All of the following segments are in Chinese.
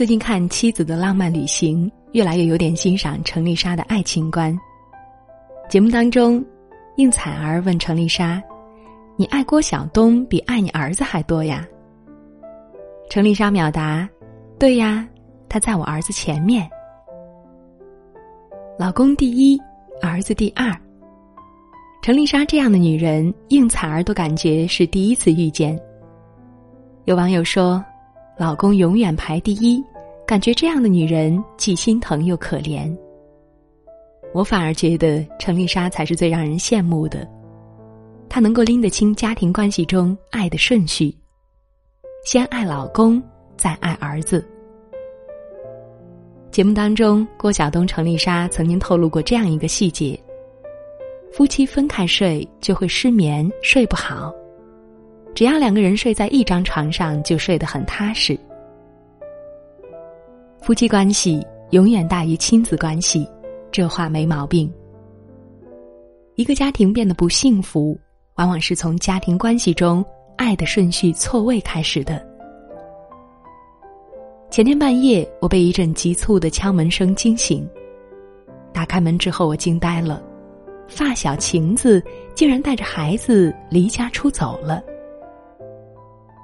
最近看《妻子的浪漫旅行》，越来越有点欣赏程丽莎的爱情观。节目当中，应采儿问程丽莎：“你爱郭晓东比爱你儿子还多呀？”程丽莎秒答：“对呀，他在我儿子前面。老公第一，儿子第二。”程丽莎这样的女人，应采儿都感觉是第一次遇见。有网友说。老公永远排第一，感觉这样的女人既心疼又可怜。我反而觉得程丽莎才是最让人羡慕的，她能够拎得清家庭关系中爱的顺序，先爱老公，再爱儿子。节目当中，郭晓东、程丽莎曾经透露过这样一个细节：夫妻分开睡就会失眠，睡不好。只要两个人睡在一张床上，就睡得很踏实。夫妻关系永远大于亲子关系，这话没毛病。一个家庭变得不幸福，往往是从家庭关系中爱的顺序错位开始的。前天半夜，我被一阵急促的敲门声惊醒。打开门之后，我惊呆了，发小晴子竟然带着孩子离家出走了。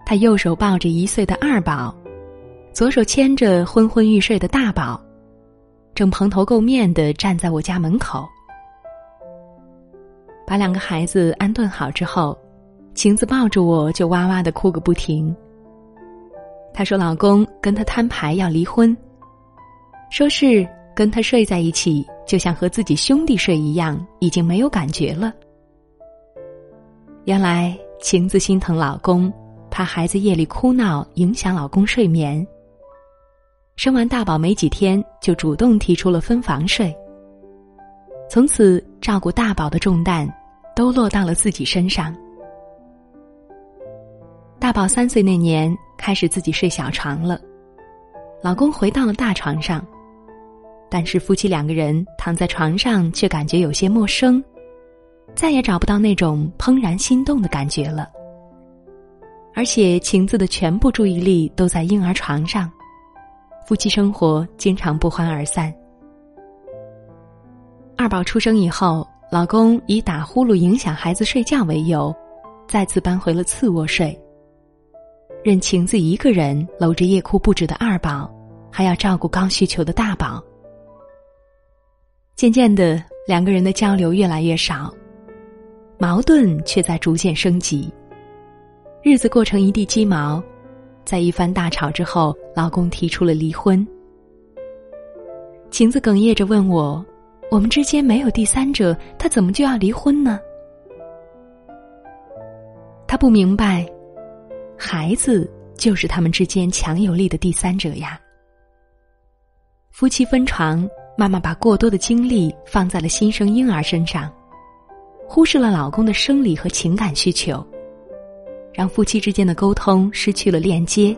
他右手抱着一岁的二宝，左手牵着昏昏欲睡的大宝，正蓬头垢面的站在我家门口。把两个孩子安顿好之后，晴子抱着我就哇哇的哭个不停。她说：“老公跟她摊牌要离婚，说是跟他睡在一起就像和自己兄弟睡一样，已经没有感觉了。”原来晴子心疼老公。怕孩子夜里哭闹影响老公睡眠，生完大宝没几天就主动提出了分房睡。从此照顾大宝的重担都落到了自己身上。大宝三岁那年开始自己睡小床了，老公回到了大床上，但是夫妻两个人躺在床上却感觉有些陌生，再也找不到那种怦然心动的感觉了。而且晴子的全部注意力都在婴儿床上，夫妻生活经常不欢而散。二宝出生以后，老公以打呼噜影响孩子睡觉为由，再次搬回了次卧睡，任晴子一个人搂着夜哭不止的二宝，还要照顾高需求的大宝。渐渐的，两个人的交流越来越少，矛盾却在逐渐升级。日子过成一地鸡毛，在一番大吵之后，老公提出了离婚。晴子哽咽着问我：“我们之间没有第三者，他怎么就要离婚呢？”他不明白，孩子就是他们之间强有力的第三者呀。夫妻分床，妈妈把过多的精力放在了新生婴儿身上，忽视了老公的生理和情感需求。让夫妻之间的沟通失去了链接，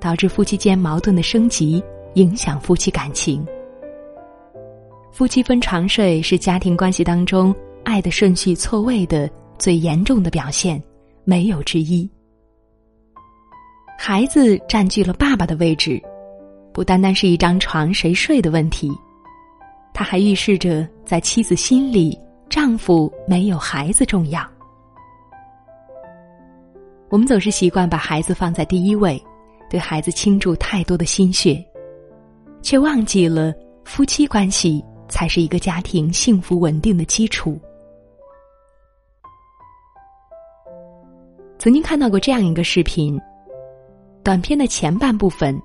导致夫妻间矛盾的升级，影响夫妻感情。夫妻分床睡是家庭关系当中爱的顺序错位的最严重的表现，没有之一。孩子占据了爸爸的位置，不单单是一张床谁睡的问题，他还预示着在妻子心里，丈夫没有孩子重要。我们总是习惯把孩子放在第一位，对孩子倾注太多的心血，却忘记了夫妻关系才是一个家庭幸福稳定的基础。曾经看到过这样一个视频，短片的前半部分，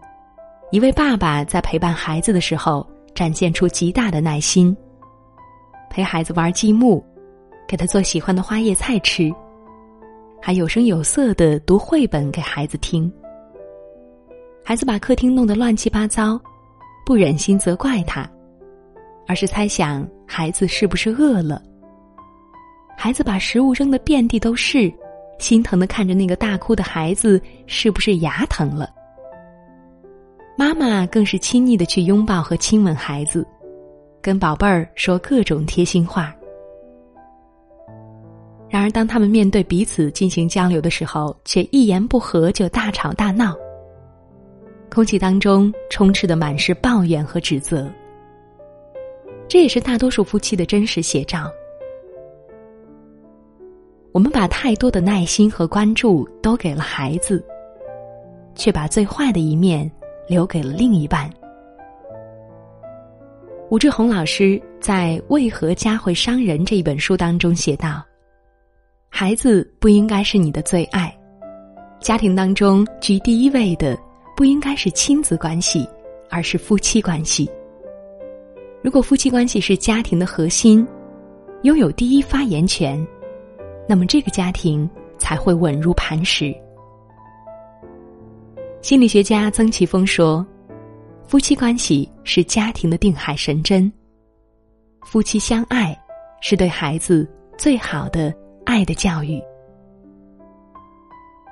一位爸爸在陪伴孩子的时候，展现出极大的耐心，陪孩子玩积木，给他做喜欢的花叶菜吃。还有声有色的读绘本给孩子听。孩子把客厅弄得乱七八糟，不忍心责怪他，而是猜想孩子是不是饿了。孩子把食物扔得遍地都是，心疼的看着那个大哭的孩子是不是牙疼了。妈妈更是亲昵的去拥抱和亲吻孩子，跟宝贝儿说各种贴心话。然而，当他们面对彼此进行交流的时候，却一言不合就大吵大闹。空气当中充斥的满是抱怨和指责。这也是大多数夫妻的真实写照。我们把太多的耐心和关注都给了孩子，却把最坏的一面留给了另一半。吴志红老师在《为何家会伤人》这一本书当中写道：“孩子不应该是你的最爱，家庭当中居第一位的不应该是亲子关系，而是夫妻关系。如果夫妻关系是家庭的核心，拥有第一发言权。”那么，这个家庭才会稳如磐石。心理学家曾奇峰说：“夫妻关系是家庭的定海神针，夫妻相爱是对孩子最好的爱的教育。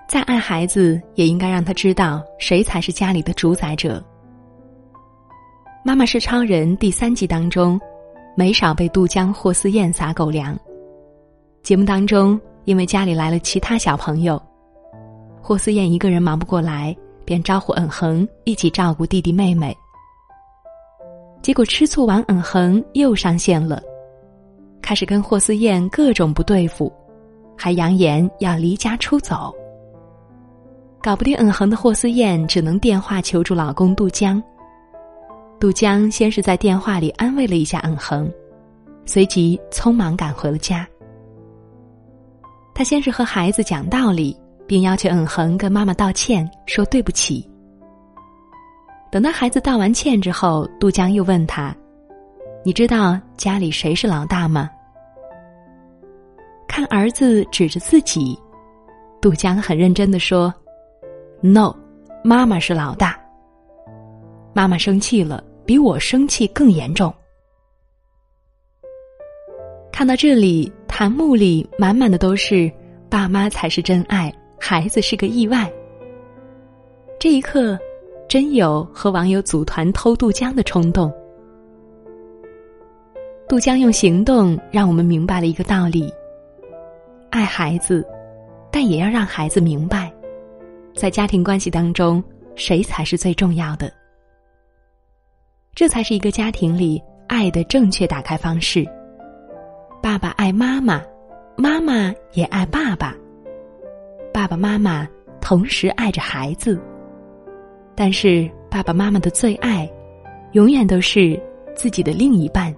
再爱孩子，也应该让他知道谁才是家里的主宰者。”《妈妈是超人》第三季当中，没少被杜江、霍思燕撒狗粮。节目当中，因为家里来了其他小朋友，霍思燕一个人忙不过来，便招呼恩恒一起照顾弟弟妹妹。结果吃醋完恩恒又上线了，开始跟霍思燕各种不对付，还扬言要离家出走。搞不定恩恒的霍思燕只能电话求助老公杜江。杜江先是在电话里安慰了一下恩恒，随即匆忙赶回了家。他先是和孩子讲道理，并要求恩恒跟妈妈道歉，说对不起。等到孩子道完歉之后，杜江又问他：“你知道家里谁是老大吗？”看儿子指着自己，杜江很认真的说：“No，妈妈是老大。妈妈生气了，比我生气更严重。”看到这里。弹幕里满满的都是“爸妈才是真爱，孩子是个意外”。这一刻，真有和网友组团偷渡江的冲动。杜江用行动让我们明白了一个道理：爱孩子，但也要让孩子明白，在家庭关系当中，谁才是最重要的。这才是一个家庭里爱的正确打开方式。爸爸爱妈妈，妈妈也爱爸爸。爸爸妈妈同时爱着孩子，但是爸爸妈妈的最爱，永远都是自己的另一半。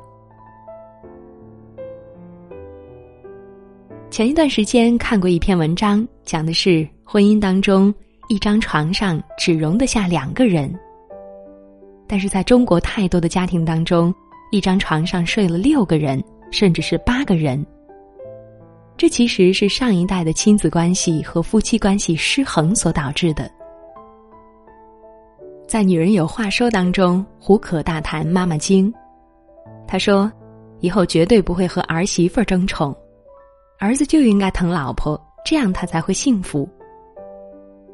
前一段时间看过一篇文章，讲的是婚姻当中一张床上只容得下两个人，但是在中国太多的家庭当中，一张床上睡了六个人。甚至是八个人，这其实是上一代的亲子关系和夫妻关系失衡所导致的。在《女人有话说》当中，胡可大谈妈妈经。他说：“以后绝对不会和儿媳妇争宠，儿子就应该疼老婆，这样他才会幸福。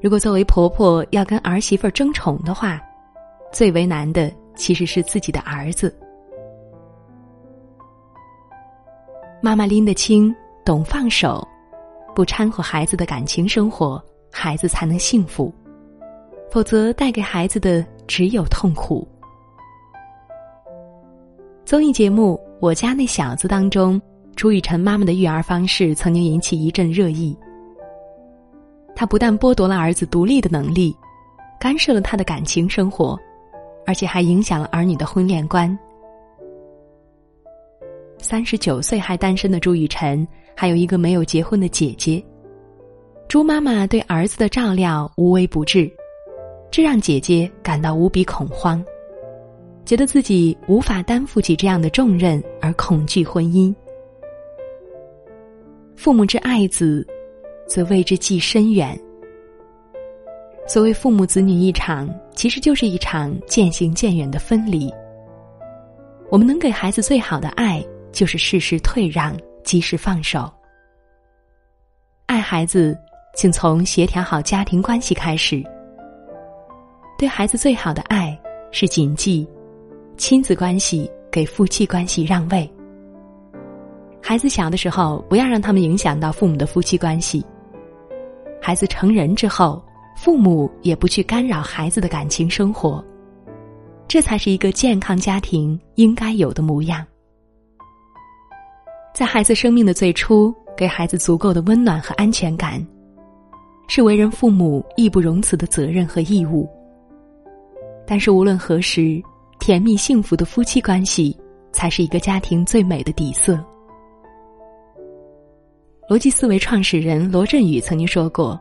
如果作为婆婆要跟儿媳妇争宠的话，最为难的其实是自己的儿子。”妈妈拎得清，懂放手，不掺和孩子的感情生活，孩子才能幸福；否则，带给孩子的只有痛苦。综艺节目《我家那小子》当中，朱雨辰妈妈的育儿方式曾经引起一阵热议。她不但剥夺了儿子独立的能力，干涉了他的感情生活，而且还影响了儿女的婚恋观。三十九岁还单身的朱雨辰，还有一个没有结婚的姐姐。朱妈妈对儿子的照料无微不至，这让姐姐感到无比恐慌，觉得自己无法担负起这样的重任，而恐惧婚姻。父母之爱子，则为之计深远。所谓父母子女一场，其实就是一场渐行渐远的分离。我们能给孩子最好的爱。就是适时退让，及时放手。爱孩子，请从协调好家庭关系开始。对孩子最好的爱是谨记：亲子关系给夫妻关系让位。孩子小的时候，不要让他们影响到父母的夫妻关系。孩子成人之后，父母也不去干扰孩子的感情生活，这才是一个健康家庭应该有的模样。在孩子生命的最初，给孩子足够的温暖和安全感，是为人父母义不容辞的责任和义务。但是无论何时，甜蜜幸福的夫妻关系才是一个家庭最美的底色。逻辑思维创始人罗振宇曾经说过：“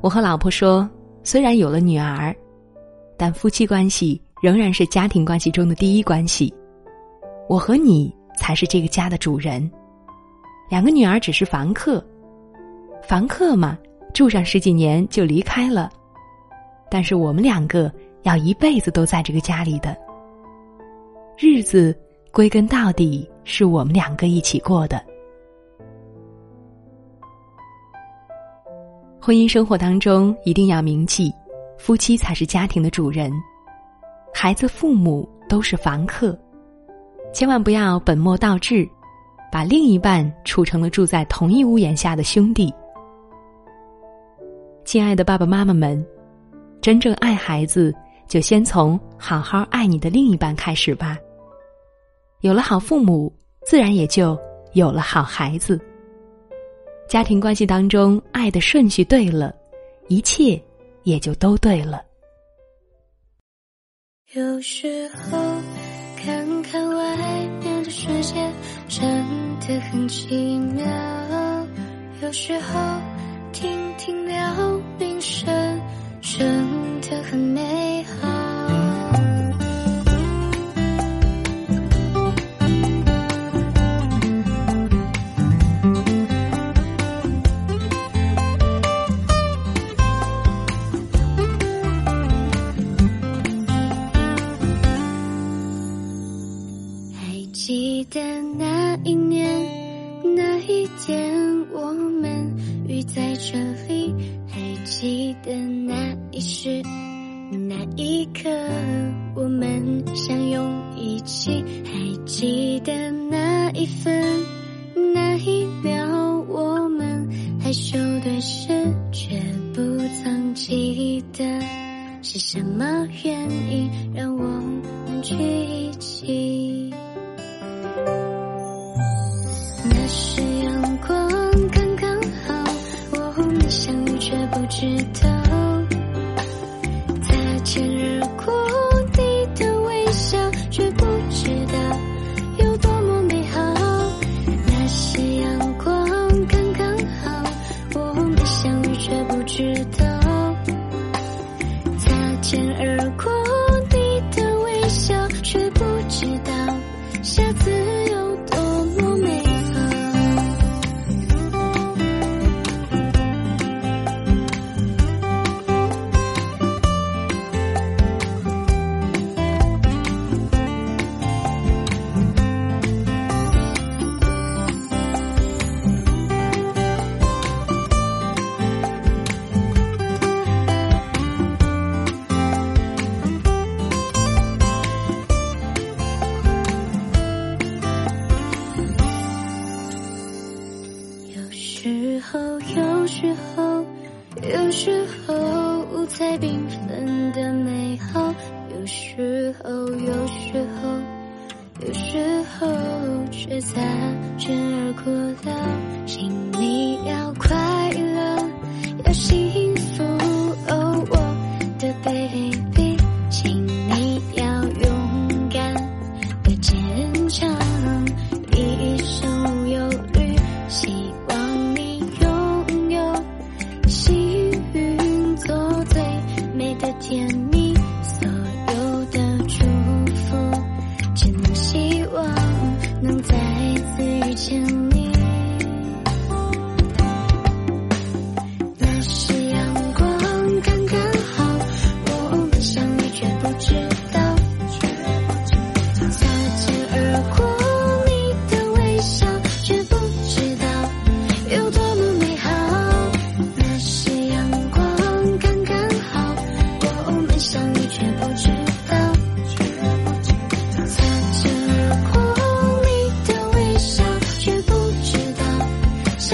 我和老婆说，虽然有了女儿，但夫妻关系仍然是家庭关系中的第一关系。我和你才是这个家的主人，两个女儿只是房客。房客嘛，住上十几年就离开了，但是我们两个要一辈子都在这个家里的。日子归根到底是我们两个一起过的。”婚姻生活当中一定要铭记，夫妻才是家庭的主人，孩子、父母都是房客，千万不要本末倒置，把另一半处成了住在同一屋檐下的兄弟。亲爱的爸爸妈妈们，真正爱孩子，就先从好好爱你的另一半开始吧。有了好父母，自然也就有了好孩子。家庭关系当中，爱的顺序对了，一切也就都对了。有时候看看外面的世界，真的很奇妙；有时候听听鸟鸣声，真的很美好。的是什么原因让我们聚一起。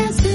just